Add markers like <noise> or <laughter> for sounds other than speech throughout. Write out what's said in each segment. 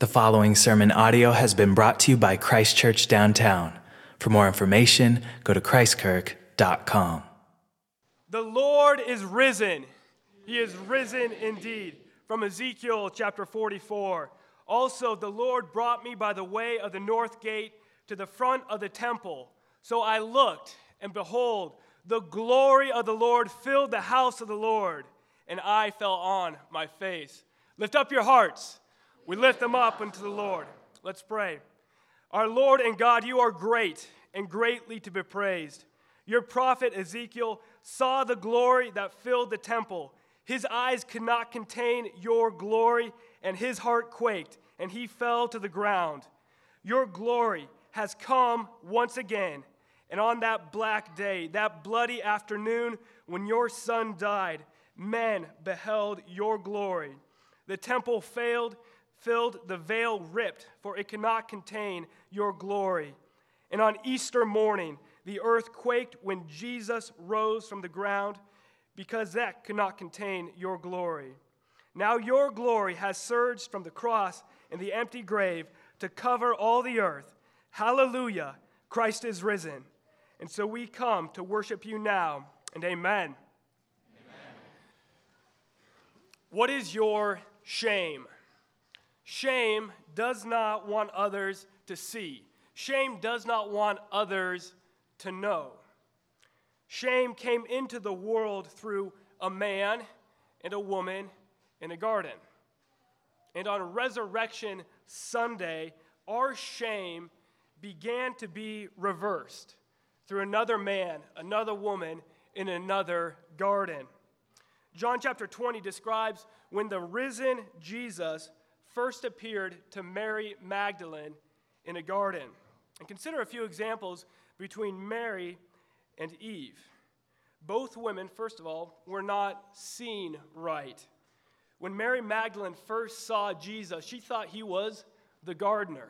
The following sermon audio has been brought to you by Christchurch Downtown. For more information, go to christkirk.com. The Lord is risen. He is risen indeed. From Ezekiel chapter 44. Also, the Lord brought me by the way of the north gate to the front of the temple. So I looked, and behold, the glory of the Lord filled the house of the Lord, and I fell on my face. Lift up your hearts. We lift them up unto the Lord. Let's pray. Our Lord and God, you are great and greatly to be praised. Your prophet Ezekiel saw the glory that filled the temple. His eyes could not contain your glory, and his heart quaked, and he fell to the ground. Your glory has come once again. And on that black day, that bloody afternoon when your son died, men beheld your glory. The temple failed filled, the veil ripped, for it cannot contain your glory. And on Easter morning, the earth quaked when Jesus rose from the ground, because that could not contain your glory. Now your glory has surged from the cross and the empty grave to cover all the earth. Hallelujah! Christ is risen. And so we come to worship you now, and amen. amen. What is your shame? Shame does not want others to see. Shame does not want others to know. Shame came into the world through a man and a woman in a garden. And on Resurrection Sunday, our shame began to be reversed through another man, another woman in another garden. John chapter 20 describes when the risen Jesus first appeared to Mary Magdalene in a garden. And consider a few examples between Mary and Eve. Both women, first of all, were not seen right. When Mary Magdalene first saw Jesus, she thought he was the gardener.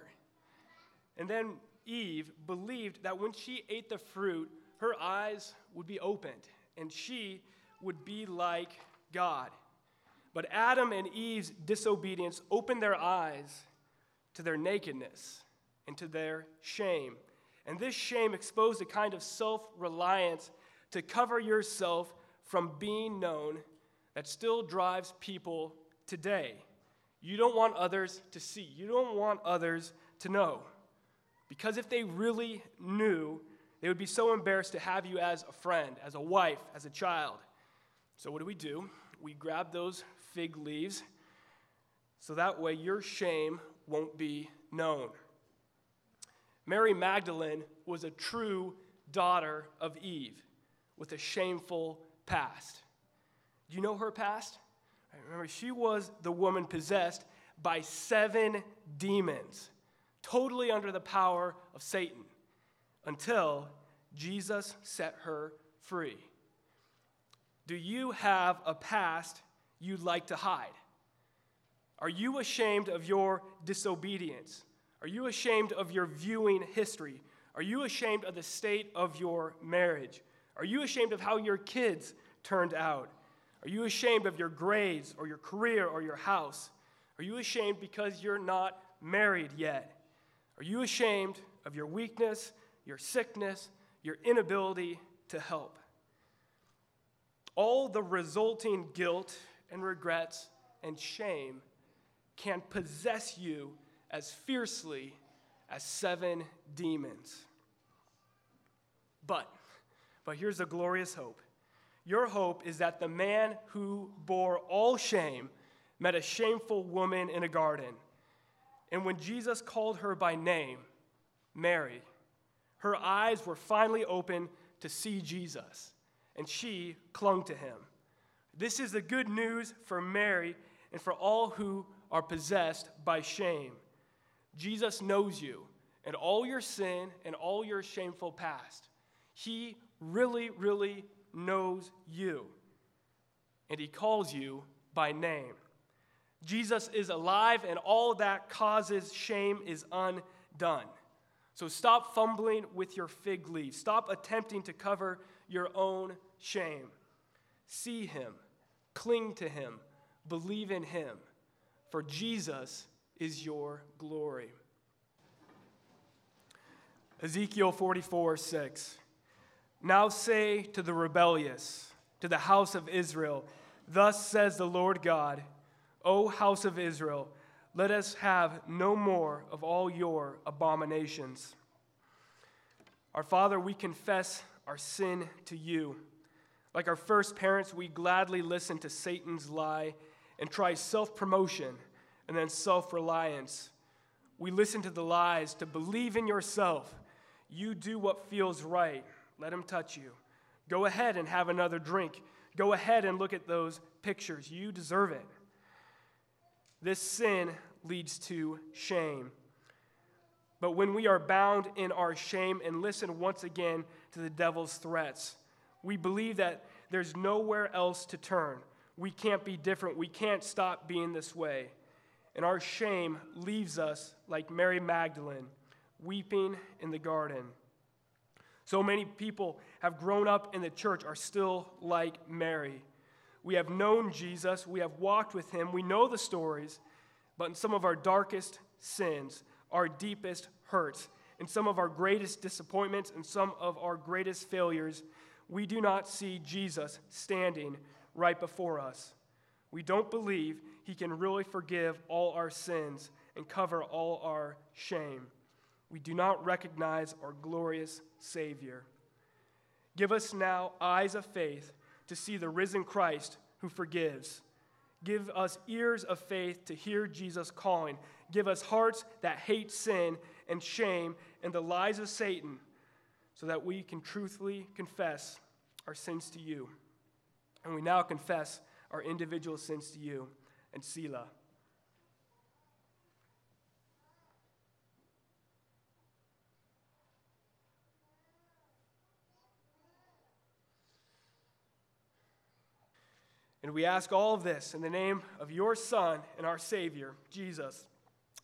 And then Eve believed that when she ate the fruit, her eyes would be opened and she would be like God. But Adam and Eve's disobedience opened their eyes to their nakedness and to their shame. And this shame exposed a kind of self reliance to cover yourself from being known that still drives people today. You don't want others to see, you don't want others to know. Because if they really knew, they would be so embarrassed to have you as a friend, as a wife, as a child. So, what do we do? We grab those fig leaves so that way your shame won't be known. Mary Magdalene was a true daughter of Eve with a shameful past. Do you know her past? Remember, she was the woman possessed by seven demons, totally under the power of Satan, until Jesus set her free. Do you have a past you'd like to hide? Are you ashamed of your disobedience? Are you ashamed of your viewing history? Are you ashamed of the state of your marriage? Are you ashamed of how your kids turned out? Are you ashamed of your grades or your career or your house? Are you ashamed because you're not married yet? Are you ashamed of your weakness, your sickness, your inability to help? All the resulting guilt and regrets and shame can possess you as fiercely as seven demons. But, but here's a glorious hope. Your hope is that the man who bore all shame met a shameful woman in a garden. And when Jesus called her by name, Mary, her eyes were finally open to see Jesus, and she clung to him. This is the good news for Mary and for all who are possessed by shame. Jesus knows you and all your sin and all your shameful past. He really, really knows you. And he calls you by name. Jesus is alive, and all that causes shame is undone. So stop fumbling with your fig leaves. Stop attempting to cover your own shame. See him Cling to him, believe in him, for Jesus is your glory. Ezekiel 44 6. Now say to the rebellious, to the house of Israel, Thus says the Lord God, O house of Israel, let us have no more of all your abominations. Our Father, we confess our sin to you. Like our first parents, we gladly listen to Satan's lie and try self promotion and then self reliance. We listen to the lies to believe in yourself. You do what feels right. Let him touch you. Go ahead and have another drink. Go ahead and look at those pictures. You deserve it. This sin leads to shame. But when we are bound in our shame and listen once again to the devil's threats, we believe that there's nowhere else to turn. We can't be different. We can't stop being this way. And our shame leaves us like Mary Magdalene, weeping in the garden. So many people have grown up in the church are still like Mary. We have known Jesus, we have walked with him, we know the stories, but in some of our darkest sins, our deepest hurts, in some of our greatest disappointments, and some of our greatest failures, we do not see Jesus standing right before us. We don't believe he can really forgive all our sins and cover all our shame we do not recognize our glorious Savior. Give us now eyes of faith to see the risen Christ who forgives. Give us ears of faith to hear Jesus calling. Give us hearts that hate sin and shame and the lies of Satan so that we can truthfully confess our sins to you. And we now confess our individual sins to you and Selah. And we ask all of this in the name of your Son and our Savior, Jesus.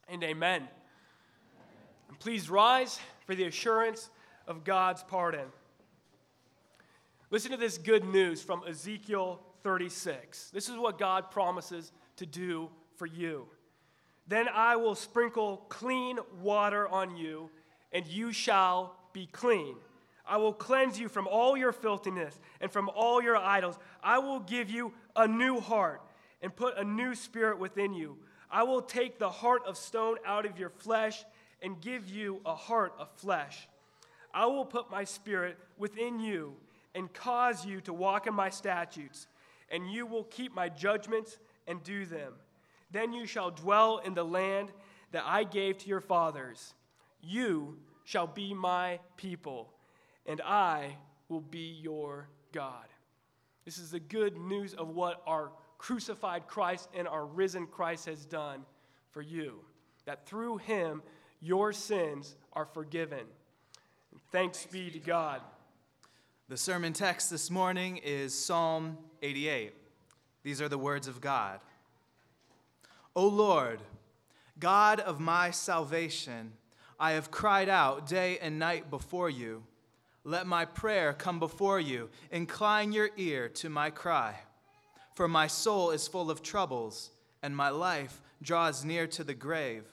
And amen. And please rise for the assurance of God's pardon. Listen to this good news from Ezekiel 36. This is what God promises to do for you. Then I will sprinkle clean water on you, and you shall be clean. I will cleanse you from all your filthiness and from all your idols. I will give you a new heart and put a new spirit within you. I will take the heart of stone out of your flesh and give you a heart of flesh. I will put my spirit within you and cause you to walk in my statutes, and you will keep my judgments and do them. Then you shall dwell in the land that I gave to your fathers. You shall be my people, and I will be your God. This is the good news of what our crucified Christ and our risen Christ has done for you. That through him, your sins are forgiven. Thanks be to God. The sermon text this morning is Psalm 88. These are the words of God O Lord, God of my salvation, I have cried out day and night before you. Let my prayer come before you. Incline your ear to my cry. For my soul is full of troubles, and my life draws near to the grave.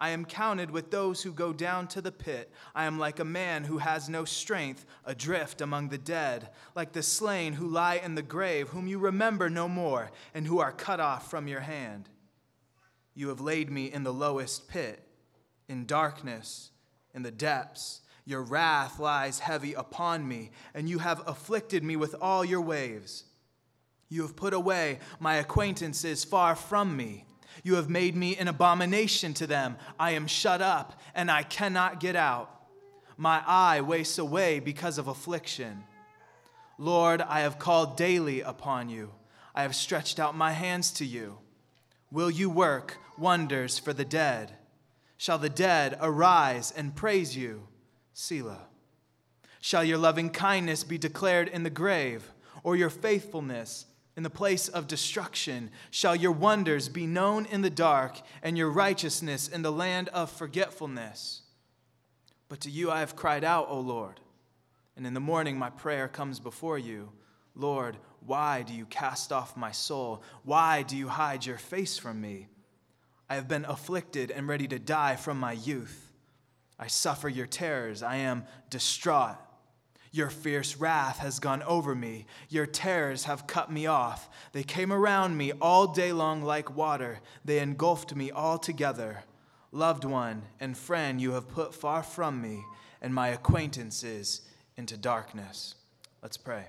I am counted with those who go down to the pit. I am like a man who has no strength, adrift among the dead, like the slain who lie in the grave, whom you remember no more, and who are cut off from your hand. You have laid me in the lowest pit, in darkness, in the depths. Your wrath lies heavy upon me, and you have afflicted me with all your waves. You have put away my acquaintances far from me. You have made me an abomination to them. I am shut up, and I cannot get out. My eye wastes away because of affliction. Lord, I have called daily upon you. I have stretched out my hands to you. Will you work wonders for the dead? Shall the dead arise and praise you? Selah. Shall your loving kindness be declared in the grave, or your faithfulness in the place of destruction? Shall your wonders be known in the dark, and your righteousness in the land of forgetfulness? But to you I have cried out, O Lord, and in the morning my prayer comes before you. Lord, why do you cast off my soul? Why do you hide your face from me? I have been afflicted and ready to die from my youth. I suffer your terrors. I am distraught. Your fierce wrath has gone over me. Your terrors have cut me off. They came around me all day long like water. They engulfed me altogether. Loved one and friend, you have put far from me, and my acquaintances into darkness. Let's pray.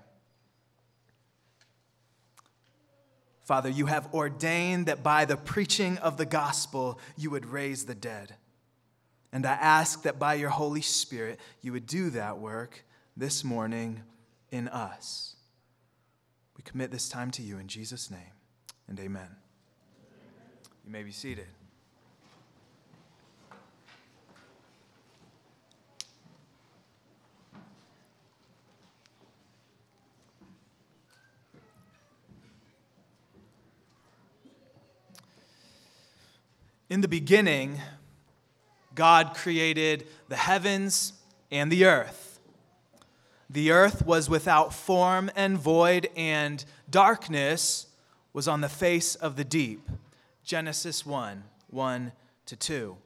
Father, you have ordained that by the preaching of the gospel you would raise the dead. And I ask that by your Holy Spirit you would do that work this morning in us. We commit this time to you in Jesus' name, and amen. You may be seated. In the beginning, God created the heavens and the earth. The earth was without form and void, and darkness was on the face of the deep. Genesis 1 1 to 2.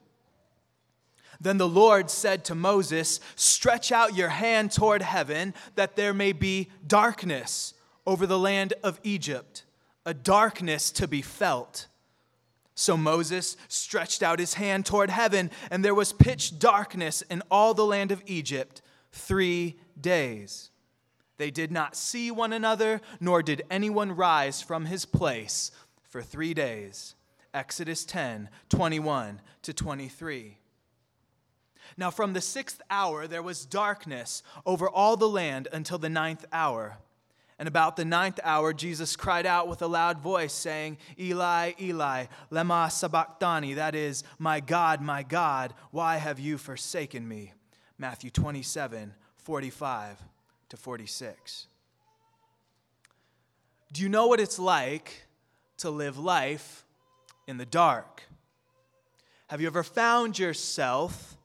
Then the Lord said to Moses, Stretch out your hand toward heaven, that there may be darkness over the land of Egypt, a darkness to be felt so Moses stretched out his hand toward heaven, and there was pitch darkness in all the land of Egypt three days. They did not see one another, nor did anyone rise from his place for three days. Exodus 10 21 to 23. Now, from the sixth hour, there was darkness over all the land until the ninth hour. And about the ninth hour, Jesus cried out with a loud voice, saying, Eli, Eli, lema sabachthani, that is, My God, my God, why have you forsaken me? Matthew 27, 45 to 46. Do you know what it's like to live life in the dark? Have you ever found yourself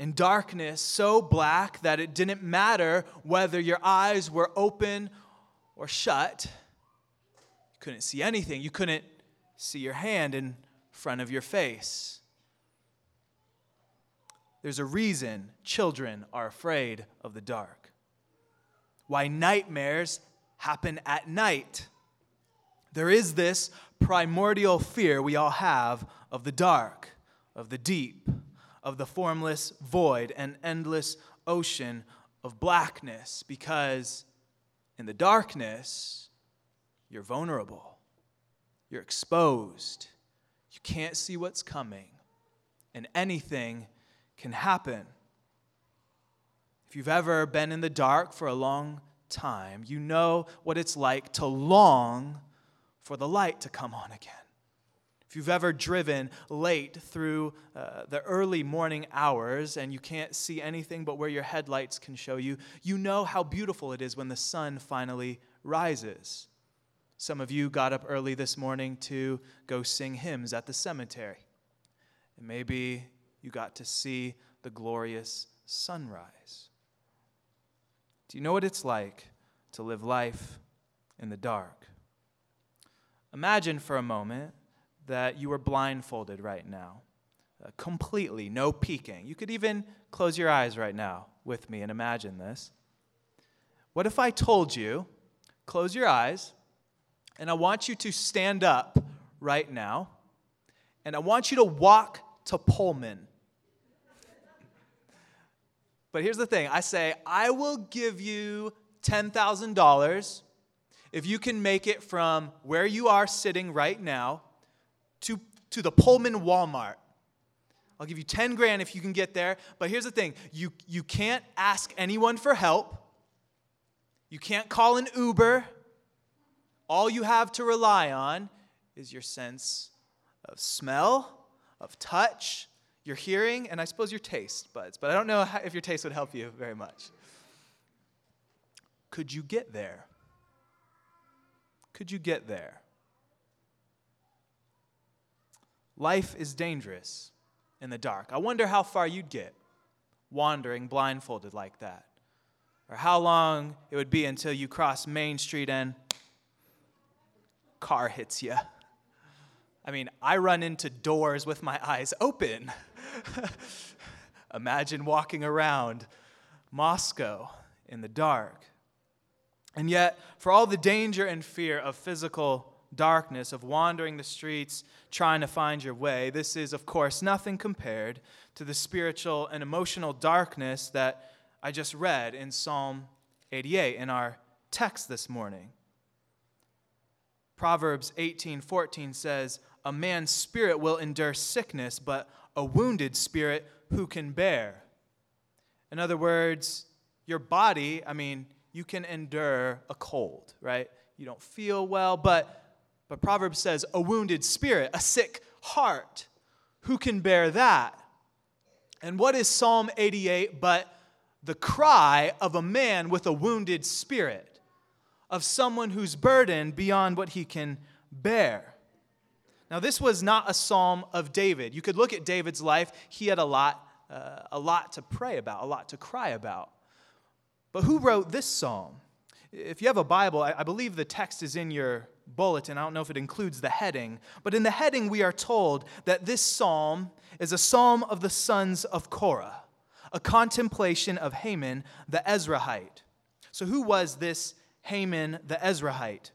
in darkness so black that it didn't matter whether your eyes were open or shut. You couldn't see anything. You couldn't see your hand in front of your face. There's a reason children are afraid of the dark. Why nightmares happen at night. There is this primordial fear we all have of the dark, of the deep, of the formless void and endless ocean of blackness because in the darkness, you're vulnerable, you're exposed, you can't see what's coming, and anything can happen. If you've ever been in the dark for a long time, you know what it's like to long for the light to come on again. If you've ever driven late through uh, the early morning hours and you can't see anything but where your headlights can show you, you know how beautiful it is when the sun finally rises. Some of you got up early this morning to go sing hymns at the cemetery. And maybe you got to see the glorious sunrise. Do you know what it's like to live life in the dark? Imagine for a moment that you are blindfolded right now, uh, completely, no peeking. You could even close your eyes right now with me and imagine this. What if I told you, close your eyes, and I want you to stand up right now, and I want you to walk to Pullman. But here's the thing I say, I will give you $10,000 if you can make it from where you are sitting right now to, to the Pullman Walmart. I'll give you 10 grand if you can get there. But here's the thing you, you can't ask anyone for help, you can't call an Uber. All you have to rely on is your sense of smell, of touch, your hearing, and I suppose your taste buds. But I don't know if your taste would help you very much. Could you get there? Could you get there? Life is dangerous in the dark. I wonder how far you'd get wandering blindfolded like that. Or how long it would be until you cross Main Street and car hits you. I mean, I run into doors with my eyes open. <laughs> Imagine walking around Moscow in the dark. And yet, for all the danger and fear of physical darkness, of wandering the streets trying to find your way, this is, of course, nothing compared to the spiritual and emotional darkness that I just read in Psalm 88 in our text this morning. Proverbs 18:14 says, "A man's spirit will endure sickness, but a wounded spirit who can bear?" In other words, your body, I mean, you can endure a cold, right? You don't feel well, but but Proverbs says a wounded spirit, a sick heart, who can bear that? And what is Psalm 88 but the cry of a man with a wounded spirit, of someone who's burdened beyond what he can bear? Now, this was not a psalm of David. You could look at David's life, he had a lot, uh, a lot to pray about, a lot to cry about. But who wrote this psalm? If you have a Bible, I, I believe the text is in your bulletin. I don't know if it includes the heading, but in the heading, we are told that this psalm is a psalm of the sons of Korah, a contemplation of Heman the Ezrahite. So, who was this Heman the Ezrahite?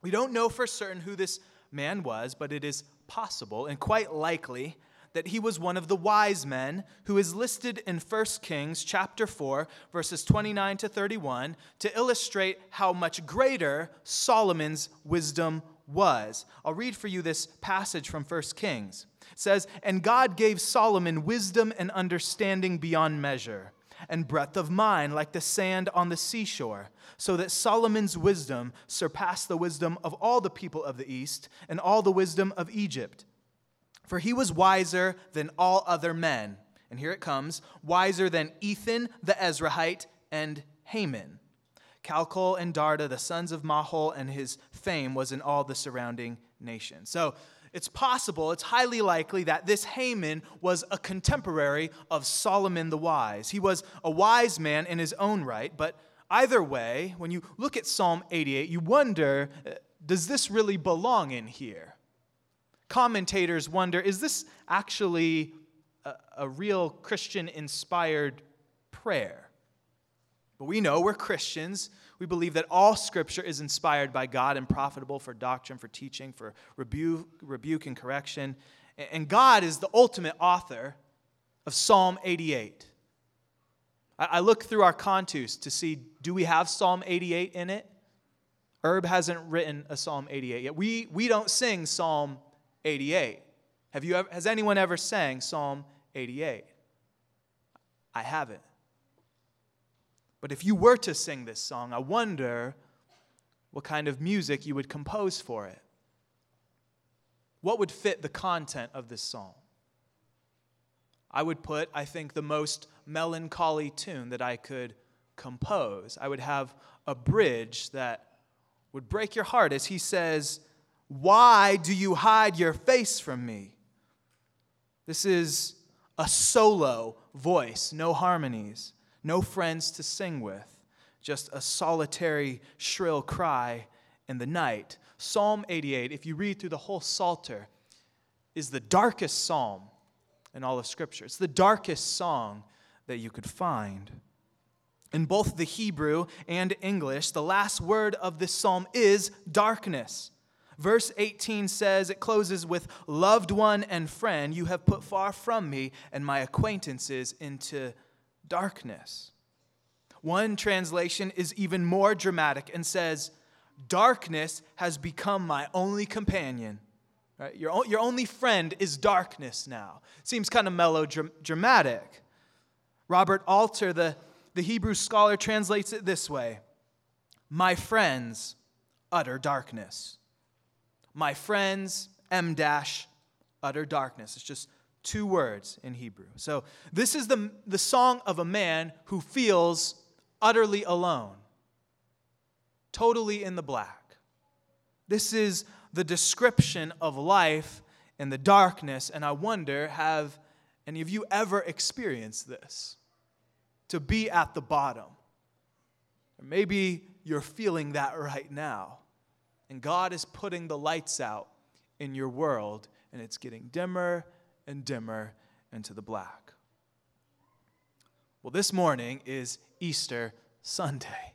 We don't know for certain who this man was, but it is possible and quite likely that he was one of the wise men who is listed in 1 Kings chapter 4 verses 29 to 31 to illustrate how much greater Solomon's wisdom was. I'll read for you this passage from 1 Kings. It says, "And God gave Solomon wisdom and understanding beyond measure." And breadth of mind like the sand on the seashore, so that Solomon's wisdom surpassed the wisdom of all the people of the East and all the wisdom of Egypt. For he was wiser than all other men. And here it comes wiser than Ethan the Ezrahite and Heman. Calcol and Darda, the sons of Mahol, and his fame was in all the surrounding nations. So it's possible, it's highly likely that this Heman was a contemporary of Solomon the Wise. He was a wise man in his own right, but either way, when you look at Psalm 88, you wonder uh, does this really belong in here? commentators wonder is this actually a, a real Christian inspired prayer? But we know we're Christians. We believe that all scripture is inspired by God and profitable for doctrine, for teaching, for rebuke, rebuke and correction. And God is the ultimate author of Psalm 88. I look through our Cantus to see do we have Psalm 88 in it? Herb hasn't written a Psalm 88 yet. We, we don't sing Psalm 88. Have you ever, has anyone ever sang Psalm 88? I haven't. But if you were to sing this song, I wonder what kind of music you would compose for it. What would fit the content of this song? I would put, I think, the most melancholy tune that I could compose. I would have a bridge that would break your heart as he says, why do you hide your face from me? This is a solo voice, no harmonies, no friends to sing with, just a solitary, shrill cry in the night. Psalm 88, if you read through the whole Psalter, is the darkest psalm in all of Scripture. It's the darkest song that you could find. In both the Hebrew and English, the last word of this psalm is darkness. Verse 18 says, it closes with, Loved one and friend, you have put far from me and my acquaintances into darkness. One translation is even more dramatic and says, Darkness has become my only companion. Right? Your, your only friend is darkness now. Seems kind of melodramatic. Robert Alter, the, the Hebrew scholar, translates it this way My friends, utter darkness my friends, M dash, utter darkness. It's just two words in Hebrew. So this is the, the song of a man who feels utterly alone, totally in the black. This is the description of life in the darkness, and I wonder have any of you ever experienced this? To be at the bottom. Maybe you're feeling that right now and God is putting the lights out in your world, and it's getting dimmer and dimmer into the black. Well, this morning is Easter Sunday.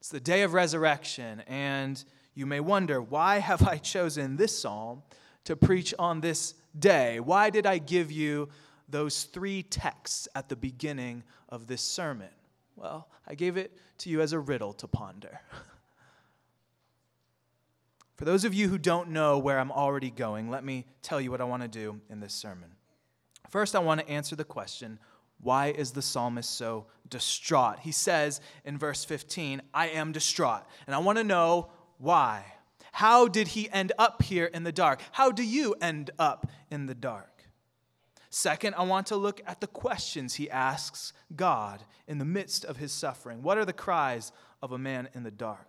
It's the day of resurrection, and you may wonder why have I chosen this psalm to preach on this day? Why did I give you those three texts at the beginning of this sermon? Well, I gave it to you as a riddle to ponder. <laughs> For those of you who don't know where I'm already going, let me tell you what I want to do in this sermon. First, I want to answer the question why is the psalmist so distraught? He says in verse 15, I am distraught. And I want to know why. How did he end up here in the dark? How do you end up in the dark? Second, I want to look at the questions he asks God in the midst of his suffering. What are the cries of a man in the dark?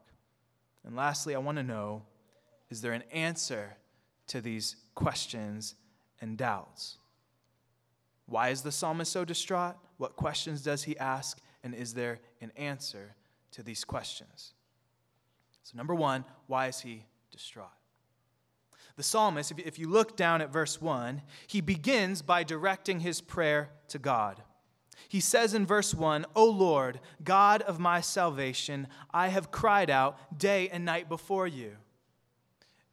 And lastly, I want to know is there an answer to these questions and doubts? Why is the psalmist so distraught? What questions does he ask? And is there an answer to these questions? So, number one, why is he distraught? The psalmist, if you look down at verse 1, he begins by directing his prayer to God. He says in verse 1, O Lord, God of my salvation, I have cried out day and night before you.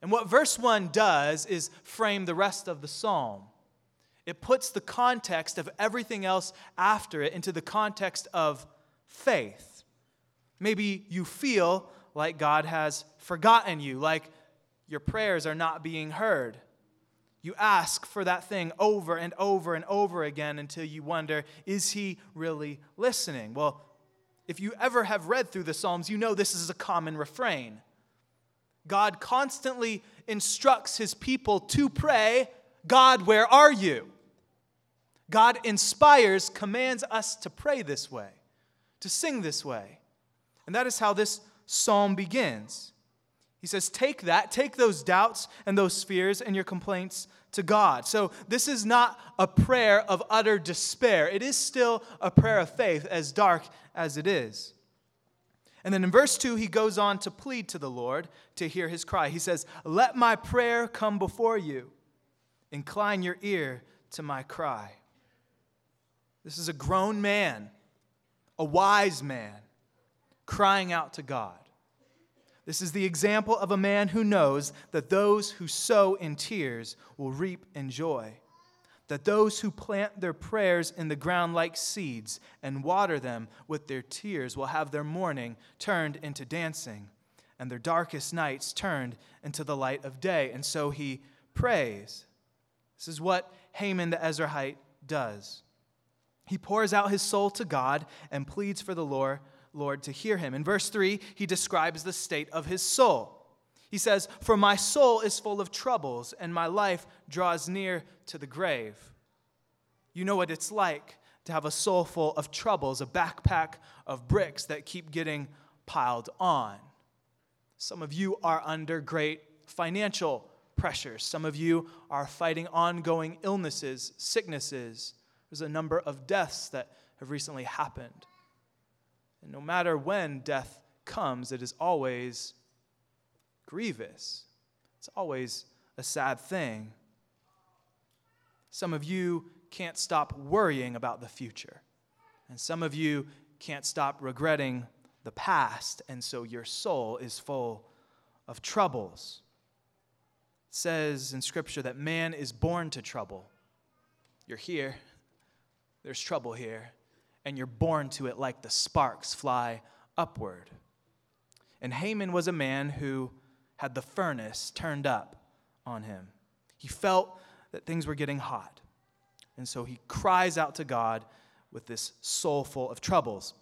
And what verse 1 does is frame the rest of the psalm. It puts the context of everything else after it into the context of faith. Maybe you feel like God has forgotten you, like your prayers are not being heard. You ask for that thing over and over and over again until you wonder, is he really listening? Well, if you ever have read through the Psalms, you know this is a common refrain. God constantly instructs his people to pray, God, where are you? God inspires, commands us to pray this way, to sing this way. And that is how this psalm begins. He says, Take that, take those doubts and those fears and your complaints to God. So, this is not a prayer of utter despair. It is still a prayer of faith, as dark as it is. And then in verse 2, he goes on to plead to the Lord to hear his cry. He says, Let my prayer come before you, incline your ear to my cry. This is a grown man, a wise man, crying out to God. This is the example of a man who knows that those who sow in tears will reap in joy, that those who plant their prayers in the ground like seeds and water them with their tears will have their mourning turned into dancing, and their darkest nights turned into the light of day. And so he prays. This is what Heman the Ezrahite does. He pours out his soul to God and pleads for the Lord, Lord to hear him. In verse 3, he describes the state of his soul. He says, For my soul is full of troubles, and my life draws near to the grave. You know what it's like to have a soul full of troubles, a backpack of bricks that keep getting piled on. Some of you are under great financial pressures. Some of you are fighting ongoing illnesses, sicknesses. There's a number of deaths that have recently happened. And no matter when death comes, it is always grievous. It's always a sad thing. Some of you can't stop worrying about the future. And some of you can't stop regretting the past. And so your soul is full of troubles. It says in Scripture that man is born to trouble. You're here there's trouble here, and you're born to it like the sparks fly upward. And Heman was a man who had the furnace turned up on him. He felt that things were getting hot. And so he cries out to God with this soul full of troubles.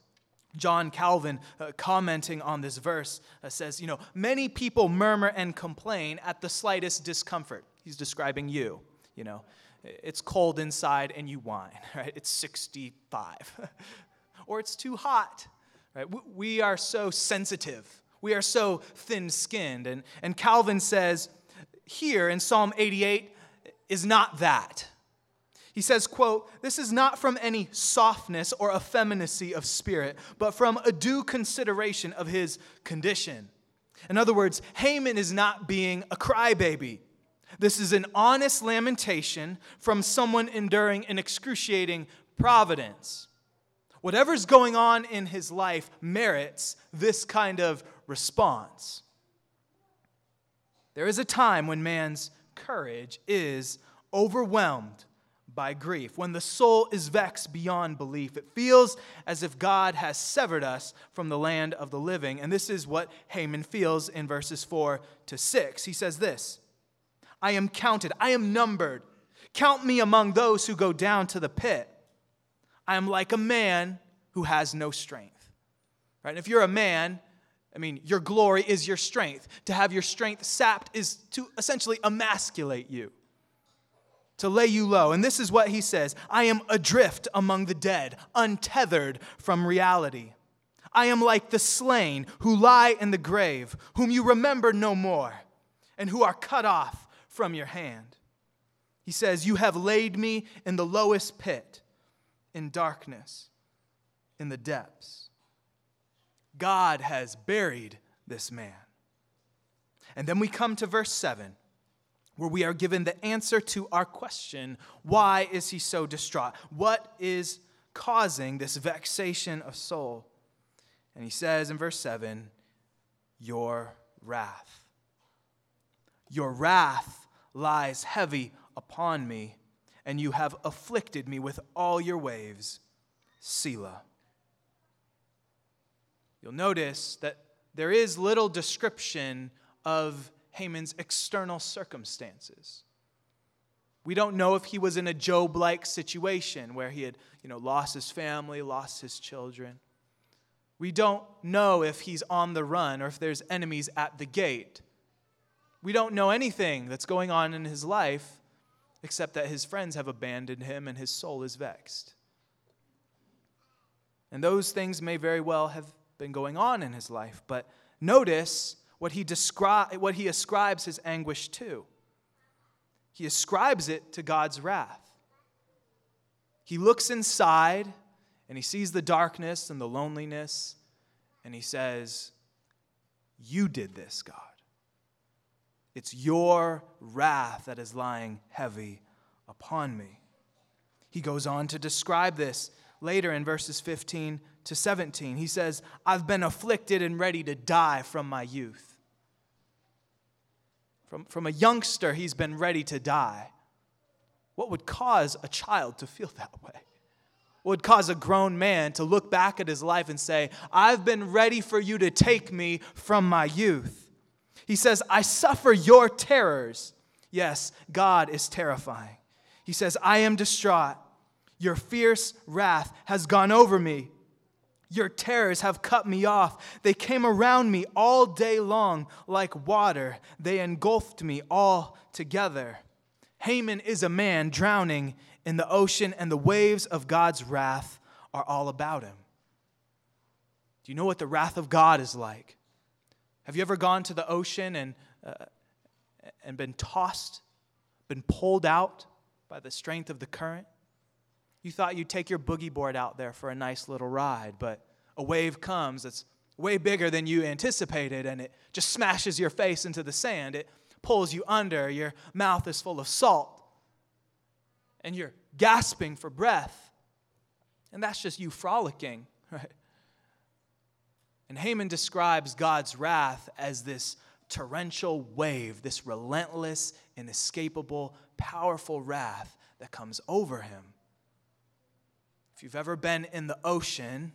John Calvin, uh, commenting on this verse, uh, says, You know, many people murmur and complain at the slightest discomfort. He's describing you, you know. It's cold inside and you whine, <laughs> right? It's 65. <laughs> or it's too hot, right? We are so sensitive. We are so thin skinned. And, and Calvin says here in Psalm 88 is not that. He says, quote, This is not from any softness or effeminacy of spirit, but from a due consideration of his condition. In other words, Heman is not being a crybaby. This is an honest lamentation from someone enduring an excruciating providence. Whatever's going on in his life merits this kind of response. There is a time when man's courage is overwhelmed by grief, when the soul is vexed beyond belief. It feels as if God has severed us from the land of the living. And this is what Heman feels in verses 4 to 6. He says this I am counted, I am numbered. Count me among those who go down to the pit. I am like a man who has no strength. Right? And if you're a man, I mean, your glory is your strength. To have your strength sapped is to essentially emasculate you, to lay you low. And this is what he says I am adrift among the dead, untethered from reality. I am like the slain who lie in the grave, whom you remember no more, and who are cut off from your hand. He says, You have laid me in the lowest pit, in darkness, in the depths. God has buried this man. And then we come to verse 7, where we are given the answer to our question why is he so distraught? What is causing this vexation of soul? And he says in verse 7, Your wrath. Your wrath lies heavy upon me, and you have afflicted me with all your waves. Selah. You'll notice that there is little description of Heman's external circumstances. We don't know if he was in a Job like situation where he had you know, lost his family, lost his children. We don't know if he's on the run or if there's enemies at the gate. We don't know anything that's going on in his life except that his friends have abandoned him and his soul is vexed. And those things may very well have been going on in his life. But notice what he, descri- what he ascribes his anguish to. He ascribes it to God's wrath. He looks inside and he sees the darkness and the loneliness and he says, You did this, God. It's your wrath that is lying heavy upon me. He goes on to describe this later in verses 15 to 17. He says, I've been afflicted and ready to die from my youth. From, from a youngster, he's been ready to die. What would cause a child to feel <laughs> that way? What would cause a grown man to look back at his life and say, I've been ready for you to take me from my youth? He says, I suffer your terrors. Yes, God is terrifying. He says, I am distraught. Your fierce wrath has gone over me. Your terrors have cut me off. They came around me all day long like water. They engulfed me all together. Heman is a man drowning in the ocean, and the waves of God's wrath are all about him. Do you know what the wrath of God is like? Have you ever gone to the ocean and, uh, and been tossed, been pulled out by the strength of the current? You thought you'd take your boogie board out there for a nice little ride, but a wave comes that's way bigger than you anticipated and it just smashes your face into the sand. It pulls you under. Your mouth is full of salt and you're gasping for breath. And that's just you frolicking, <laughs> right? And Heman describes God's wrath as this torrential wave, this relentless, inescapable, powerful wrath that comes over him. If you've ever been in the ocean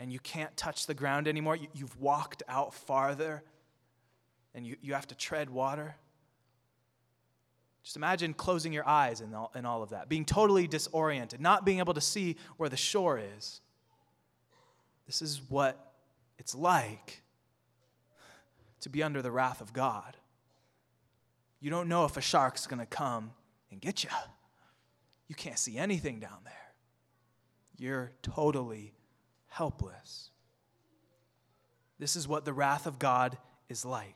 and you can't touch the ground anymore, you, have walked out farther and you, you have to tread water. Just imagine closing your eyes and all, and all of that, being totally disoriented, not being able to see where the shore is. This is what it's like to be under the wrath of God. You don't know if a shark's going to come and get you. You can't see anything down there you're totally helpless. This is what the wrath of God is like.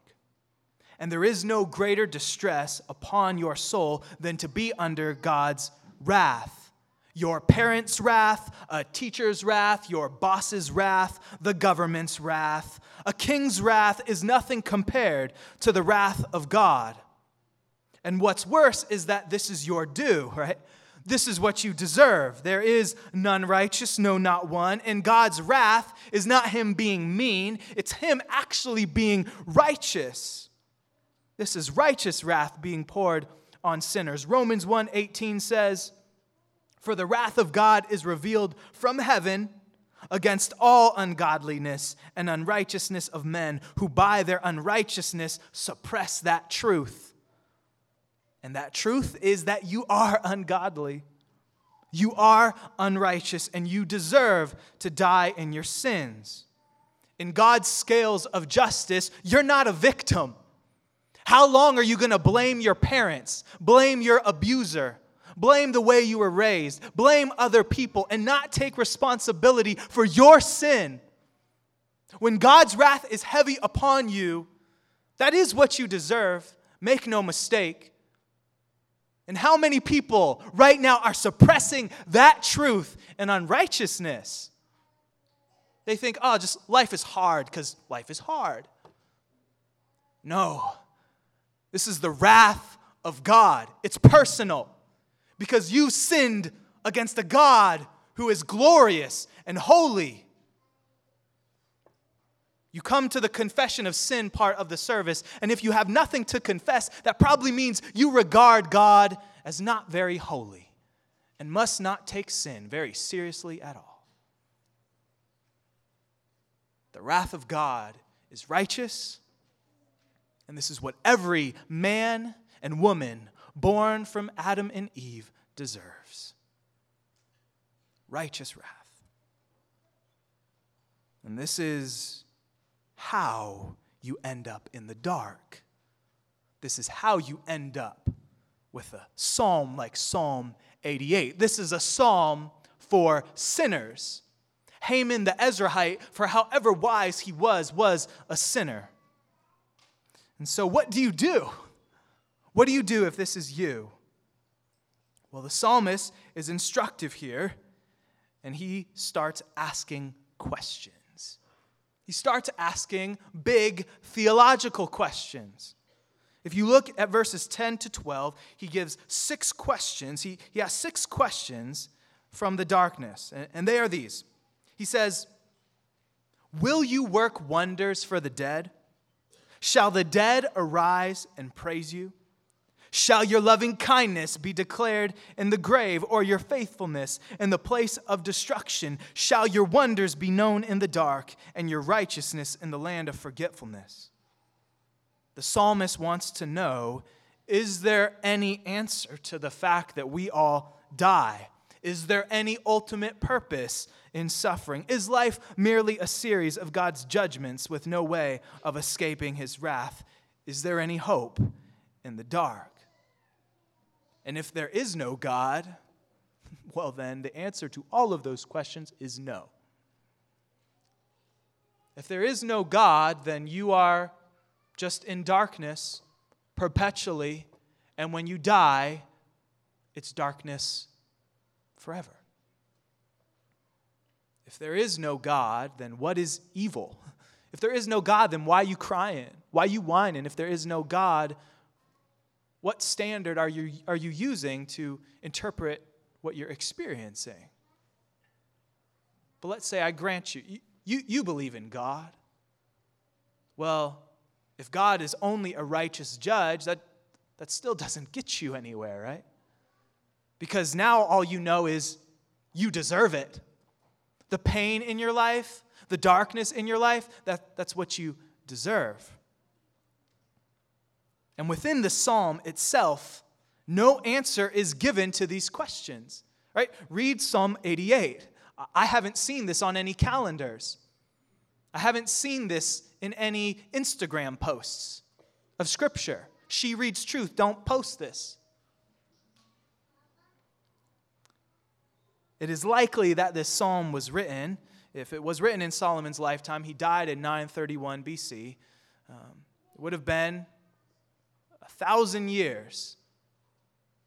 And there is no greater distress upon your soul than to be under God's wrath. Your parents' wrath, a teacher's wrath, your boss's wrath, the government's wrath. A king's wrath is nothing compared to the wrath of God. And what's worse is that this is your due, <laughs> right? This is what you deserve. There is none righteous, no, not one. And God's wrath is not Him being mean, it's Him actually being righteous. This is righteous wrath being poured on sinners. Romans 1 18 says, For the wrath of God is revealed from heaven against all ungodliness and unrighteousness of men who by their unrighteousness suppress that truth. And that truth is that you are <laughs> ungodly. You are unrighteous and you deserve to die in your sins. In God's scales of justice, you're not a victim. How long are you going to blame your parents, blame your abuser, blame the way you were raised, blame other people, and not take responsibility for your sin? When God's wrath is heavy upon you, that is what you deserve. Make no mistake. And how many people right now are suppressing that truth and unrighteousness? They think, oh, just life is hard because life is hard. No. This is the wrath of God. It's personal because you sinned against a God who is glorious and holy. You come to the confession of sin part of the service, and if you have nothing to confess, that probably means you regard God as not very holy and must not take sin very seriously at all. The wrath of God is righteous and this is what every man and woman born from Adam and Eve deserves righteous wrath. And this is how you end up in the dark. This is how you end up with a psalm like Psalm 88. This is a psalm for sinners. Heman the Ezrahite, for however wise he was, was a sinner. And so, what do you do? What do you do if this is you? Well, the psalmist is instructive here, and he starts asking questions. He starts asking big theological questions. If you look at verses 10 to 12, he gives six questions. He, he has six questions from the darkness, and, and they are these. He says, Will you work wonders for the dead? Shall the dead arise and praise you? Shall your loving kindness be declared in the grave, or your faithfulness in the place of destruction? Shall your wonders be known in the dark, and your righteousness in the land of forgetfulness? The psalmist wants to know is there any answer to the fact that we all die? Is there any ultimate purpose in suffering? Is life merely a series of God's judgments with no way of escaping his wrath? Is there any hope in the dark? And if there is no God, <laughs> well, then the answer to all of those questions is no. If there is no God, then you are just in darkness perpetually, and when you die, it's darkness forever. If there is no God, then what is evil? <laughs> If there is no God, then why are you crying? Why are you whining? If there is no God, what standard are you, are you using to interpret what you're experiencing? But let's say I grant you, you, you believe in God. Well, if God is only a righteous judge, that, that still <laughs> doesn't get you anywhere, right? Because now all you know is you deserve it. The pain in your life, the darkness in your life, that, that's what you deserve. And within the psalm itself, no answer is given to these questions. Right? Read Psalm 88. I haven't seen this on any calendars. I haven't seen this in any Instagram posts of scripture. She reads truth. Don't post this. It is likely that this psalm was written, if it was written in Solomon's lifetime, he died in 931 BC. Um, it would have been thousand years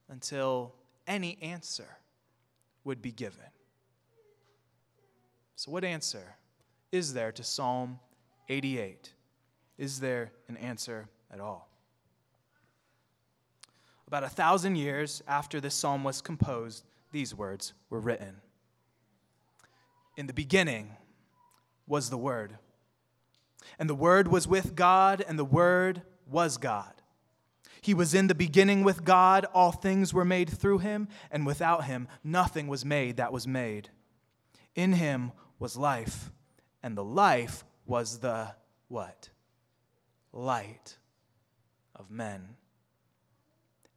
until any answer would be given. So, what answer is there to Psalm 88? Is there an answer at all? About a thousand years after this psalm was composed, these words were written In the beginning was the Word, and the Word was with God, and the Word was God. He was in the beginning with God. All things were made through him, and without him, nothing was made that was made. In him was life, and the life was the what? Light of men.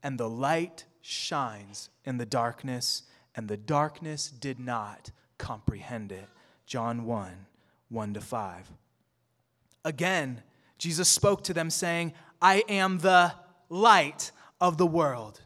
And the light shines in the darkness, and the darkness did not comprehend it. John 1 1 to 5. Again, Jesus spoke to them, saying, I am the light of the world.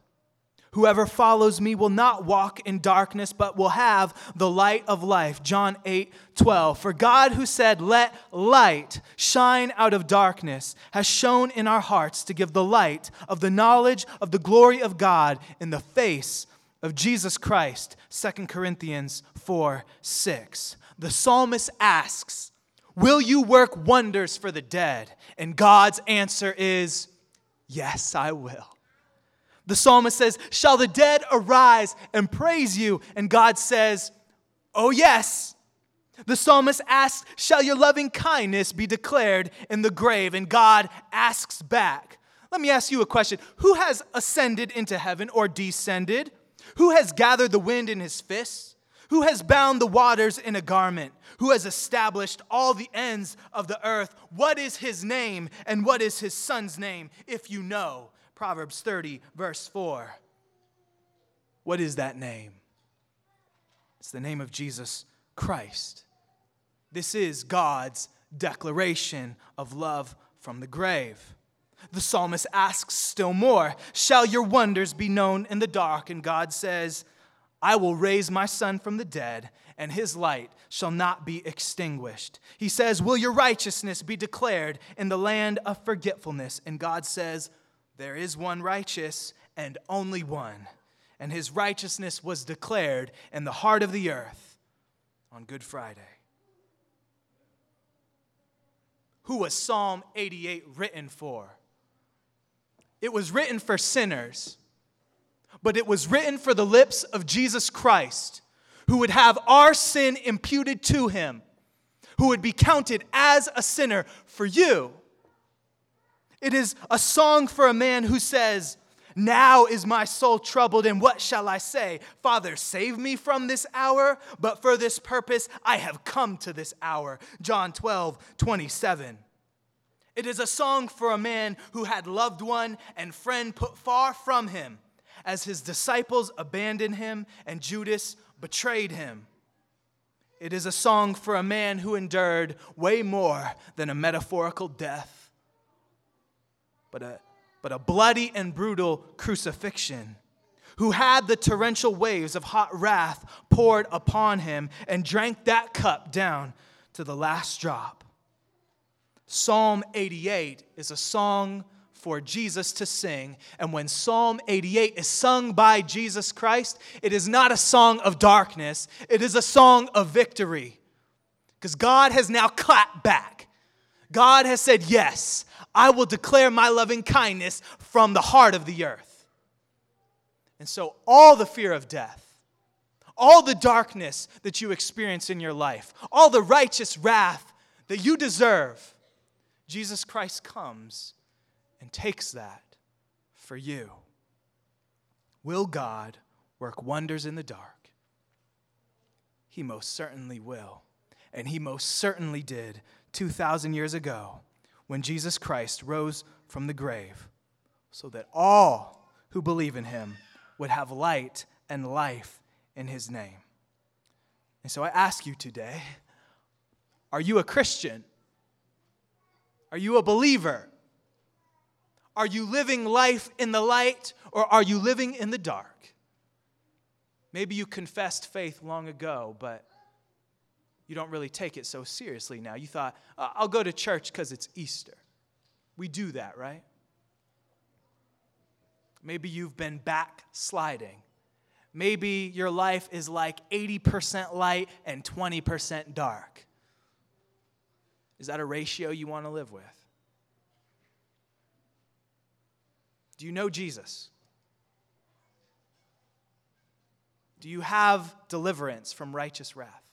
Whoever follows me will not walk in darkness, but will have the light of life. John 8, 12. For God, who said, Let light shine out of darkness, has shone in our hearts to give the light of the knowledge of the glory of God in the face of Jesus Christ. 2 Corinthians 4, 6. The psalmist asks, Will you work wonders for the dead? And God's answer is, Yes, I will. The psalmist says, Shall the dead arise and praise you? And God says, Oh, yes. The psalmist asks, Shall your loving kindness be declared in the grave? And God asks back, Let me ask you a question Who has ascended into heaven or descended? Who has gathered the wind in his fists? Who has bound the waters in a garment? Who has established all the ends of the earth? What is his name and what is his son's name, if you know? Proverbs 30, verse 4. What is that name? It's the name of Jesus Christ. This is God's declaration of love from the grave. The psalmist asks still more Shall your wonders be known in the dark? And God says, I will raise my son from the dead, and his light shall not be extinguished. He says, Will your righteousness be declared in the land of forgetfulness? And God says, There is one righteous and only one, and his righteousness was declared in the heart of the earth on Good Friday. Who was Psalm 88 written for? It was written for sinners but it was written for the lips of Jesus Christ, who would have our sin imputed to him, who would be counted as a sinner for you. It is a song for a man who says, now is my soul troubled, and what shall I say? Father, save me from this hour, but for this purpose I have come to this hour. John 12, 27. It is a song for a man who had loved one and friend put far from him as his disciples abandoned him and Judas betrayed him. It is a song for a man who endured way more than a metaphorical death, but a, but a bloody and brutal crucifixion, who had the torrential waves of hot wrath poured upon him and drank that cup down to the last drop. Psalm 88 is a song for Jesus to sing. And when Psalm 88 is sung by Jesus Christ, it is not a song of darkness, it is a song of victory. Because God has now clapped back. God has said, Yes, I will declare my loving kindness from the heart of the earth. And so, all the fear of death, all the darkness that you experience in your life, all the righteous wrath that you deserve, Jesus Christ comes and takes that for you. Will God work wonders in the dark? He most certainly will. And he most certainly did 2,000 years ago when Jesus Christ rose from the grave so that all who believe in him would have light and life in his name. And so I ask you today are you a Christian? Are you a believer? Are you living life in the light or are you living in the dark? Maybe you confessed faith long ago, but you don't really take it so seriously now. You thought, uh, I'll go to church because it's Easter. We do that, right? Maybe you've been backsliding. Maybe your life is like 80% light and 20% dark. Is that a ratio you want to live with? Do you know Jesus? Do you have deliverance from righteous wrath?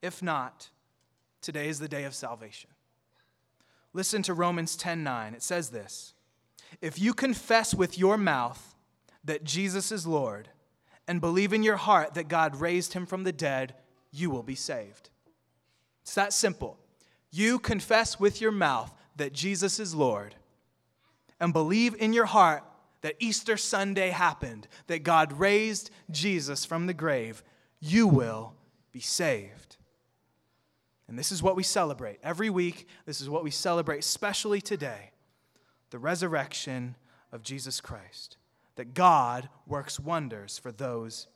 If not, today is the day of salvation. Listen to Romans 10:9. It says this: If you confess with your mouth that Jesus is Lord and believe in your heart that God raised him from the dead, you will be saved. It's that simple. You confess with your mouth that Jesus is Lord and believe in your heart that Easter Sunday happened, that God raised Jesus from the grave, you will be saved. And this is what we celebrate every week. This is what we celebrate, especially today the resurrection of Jesus Christ. That God works wonders for those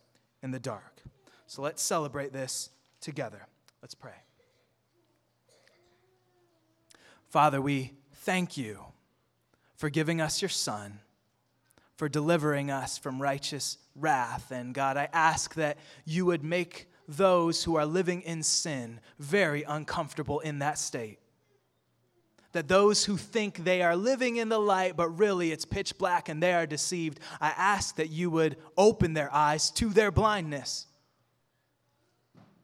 in the dark. So let's celebrate this together. Let's pray. Father, we thank you for giving us your Son, for delivering us from righteous wrath. And God, I ask that you would make those who are living in sin very uncomfortable in that state. That those who think they are living in the light, but really it's pitch black and they are deceived, I ask that you would open their eyes to their blindness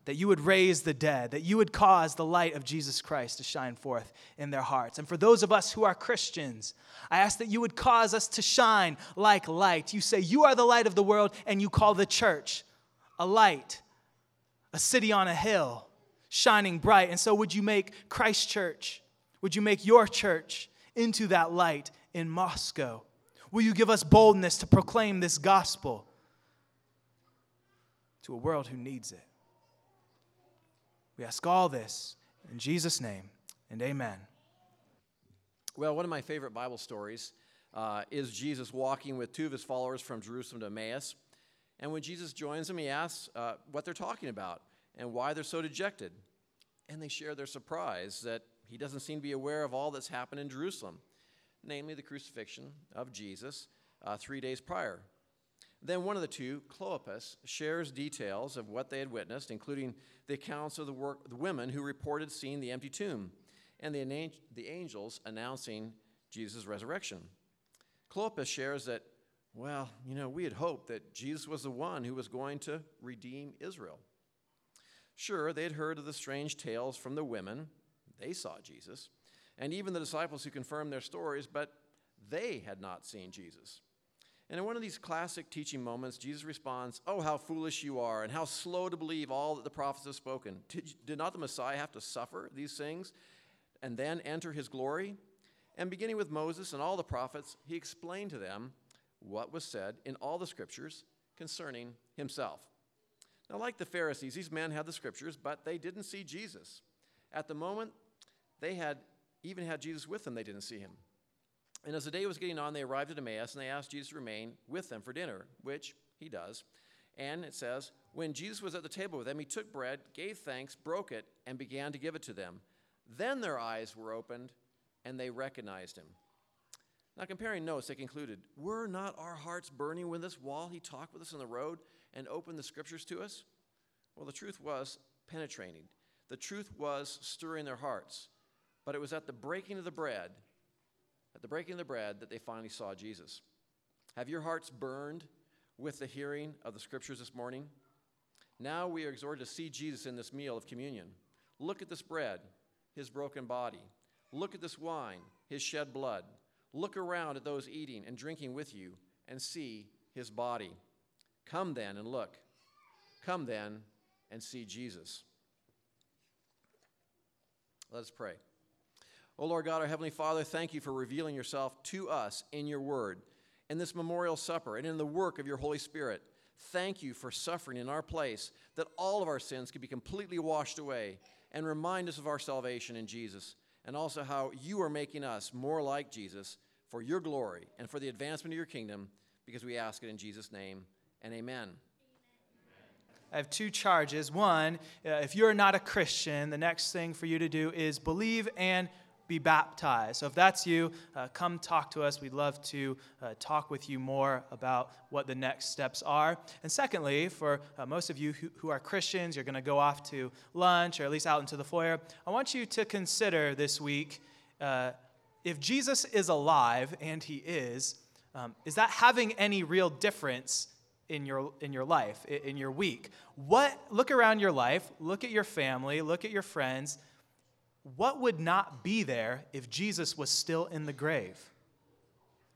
that you would raise the dead, that you would cause the light of Jesus Christ to shine forth in their hearts. And for those of us who are Christians, I ask that you would cause us to shine like light. You say you are the light of the world, and you call the church a light, a city on a hill, shining bright. And so, would you make Christ Church, would you make your church into that light in Moscow? Will you give us boldness to proclaim this gospel to a world who needs it? We ask all this in Jesus' name and amen. Well, one of my favorite Bible stories uh, is Jesus walking with two of his followers from Jerusalem to Emmaus. And when Jesus joins them, he asks uh, what they're talking about and why they're so dejected. And they share their surprise that he doesn't seem to be aware of all that's happened in Jerusalem, namely the crucifixion of Jesus uh, three days prior. Then one of the two, Clopas, shares details of what they had witnessed, including the accounts of the, work, the women who reported seeing the empty tomb and the, the angels announcing Jesus' resurrection. Clopas shares that, well, you know, we had hoped that Jesus was the one who was going to redeem Israel. Sure, they had heard of the strange tales from the women. They saw Jesus. And even the disciples who confirmed their stories, but they had not seen Jesus. And in one of these classic teaching moments, Jesus responds, Oh, how foolish you are, and how slow to believe all that the prophets have spoken. Did, did not the Messiah have to suffer these things and then enter his glory? And beginning with Moses and all the prophets, he explained to them what was said in all the scriptures concerning himself. Now, like the Pharisees, these men had the scriptures, but they didn't see Jesus. At the moment, they had even had Jesus with them, they didn't see him. And as the day was getting on, they arrived at Emmaus and they asked Jesus to remain with them for dinner, which he does. And it says, When Jesus was at the table with them, he took bread, gave thanks, broke it, and began to give it to them. Then their eyes were opened and they recognized him. Now, comparing notes, they concluded, Were not our hearts burning with us while he talked with us on the road and opened the scriptures to us? Well, the truth was penetrating, the truth was stirring their hearts. But it was at the breaking of the bread at the breaking of the bread that they finally saw Jesus. Have your hearts burned with the hearing of the scriptures this morning? Now we are exhorted to see Jesus in this meal of communion. Look at this bread, his broken body. Look at this wine, his shed blood. Look around at those eating and drinking with you and see his body. Come then and look. Come then and see Jesus. Let us pray. O Lord God, our Heavenly Father, thank you for revealing yourself to us in your word, in this memorial supper, and in the work of your Holy Spirit. Thank you for suffering in our place, that all of our sins could be completely washed away, and remind us of our salvation in Jesus, and also how you are making us more like Jesus for your glory and for the advancement of your kingdom, because we ask it in Jesus' name, and amen. I have two charges. One, uh, if you're not a Christian, the next thing for you to do is believe and be baptized. So if that's you, uh, come talk to us. We'd love to uh, talk with you more about what the next steps are. And secondly, for uh, most of you who, who are Christians, you're going to go off to lunch or at least out into the foyer. I want you to consider this week uh, if Jesus is alive, and he is, um, is that having any real difference in your, in your life, in your week. What, look around your life, look at your family, look at your friends. What would not be there if Jesus was still in the grave?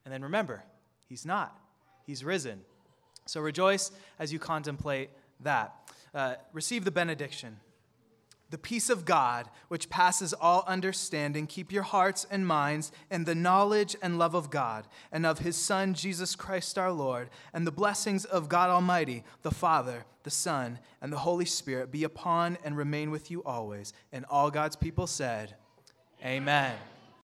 And then remember, he's not, he's risen. So rejoice as you contemplate that. Uh, receive the benediction. The peace of God, which passes all understanding, keep your hearts and minds in the knowledge and love of God and of his Son, Jesus Christ our Lord, and the blessings of God Almighty, the Father, the Son, and the Holy Spirit be upon and remain with you always. And all God's people said, Amen. Amen.